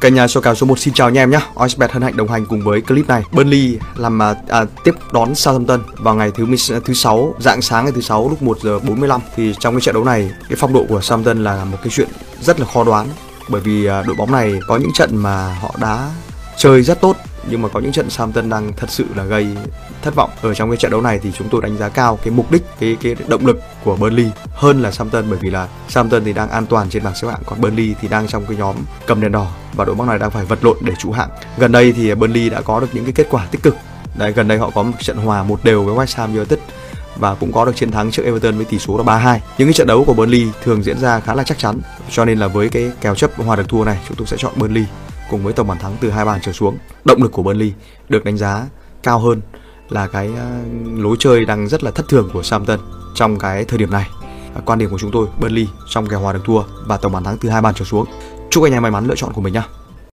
Cả nhà số kèo số 1 xin chào anh em nhé. Oxbet hân hạnh đồng hành cùng với clip này. Burnley làm à, à, tiếp đón Southampton vào ngày thứ thứ sáu dạng sáng ngày thứ sáu lúc 1 giờ 45 thì trong cái trận đấu này cái phong độ của Southampton là một cái chuyện rất là khó đoán bởi vì à, đội bóng này có những trận mà họ đá chơi rất tốt nhưng mà có những trận Southampton đang thật sự là gây thất vọng. Ở trong cái trận đấu này thì chúng tôi đánh giá cao cái mục đích cái cái động lực của Burnley hơn là Southampton bởi vì là Southampton thì đang an toàn trên bảng xếp hạng. Còn Burnley thì đang trong cái nhóm cầm đèn đỏ và đội bóng này đang phải vật lộn để trụ hạng. Gần đây thì Burnley đã có được những cái kết quả tích cực. Đấy, gần đây họ có một trận hòa một đều với West Ham United và cũng có được chiến thắng trước Everton với tỷ số là 3-2. Những cái trận đấu của Burnley thường diễn ra khá là chắc chắn, cho nên là với cái kèo chấp hòa được thua này, chúng tôi sẽ chọn Burnley cùng với tổng bàn thắng từ hai bàn trở xuống. Động lực của Burnley được đánh giá cao hơn là cái à, lối chơi đang rất là thất thường của Southampton trong cái thời điểm này. À, quan điểm của chúng tôi Burnley trong kèo hòa được thua và tổng bàn thắng từ hai bàn trở xuống. Chúc anh em may mắn lựa chọn của mình nhé.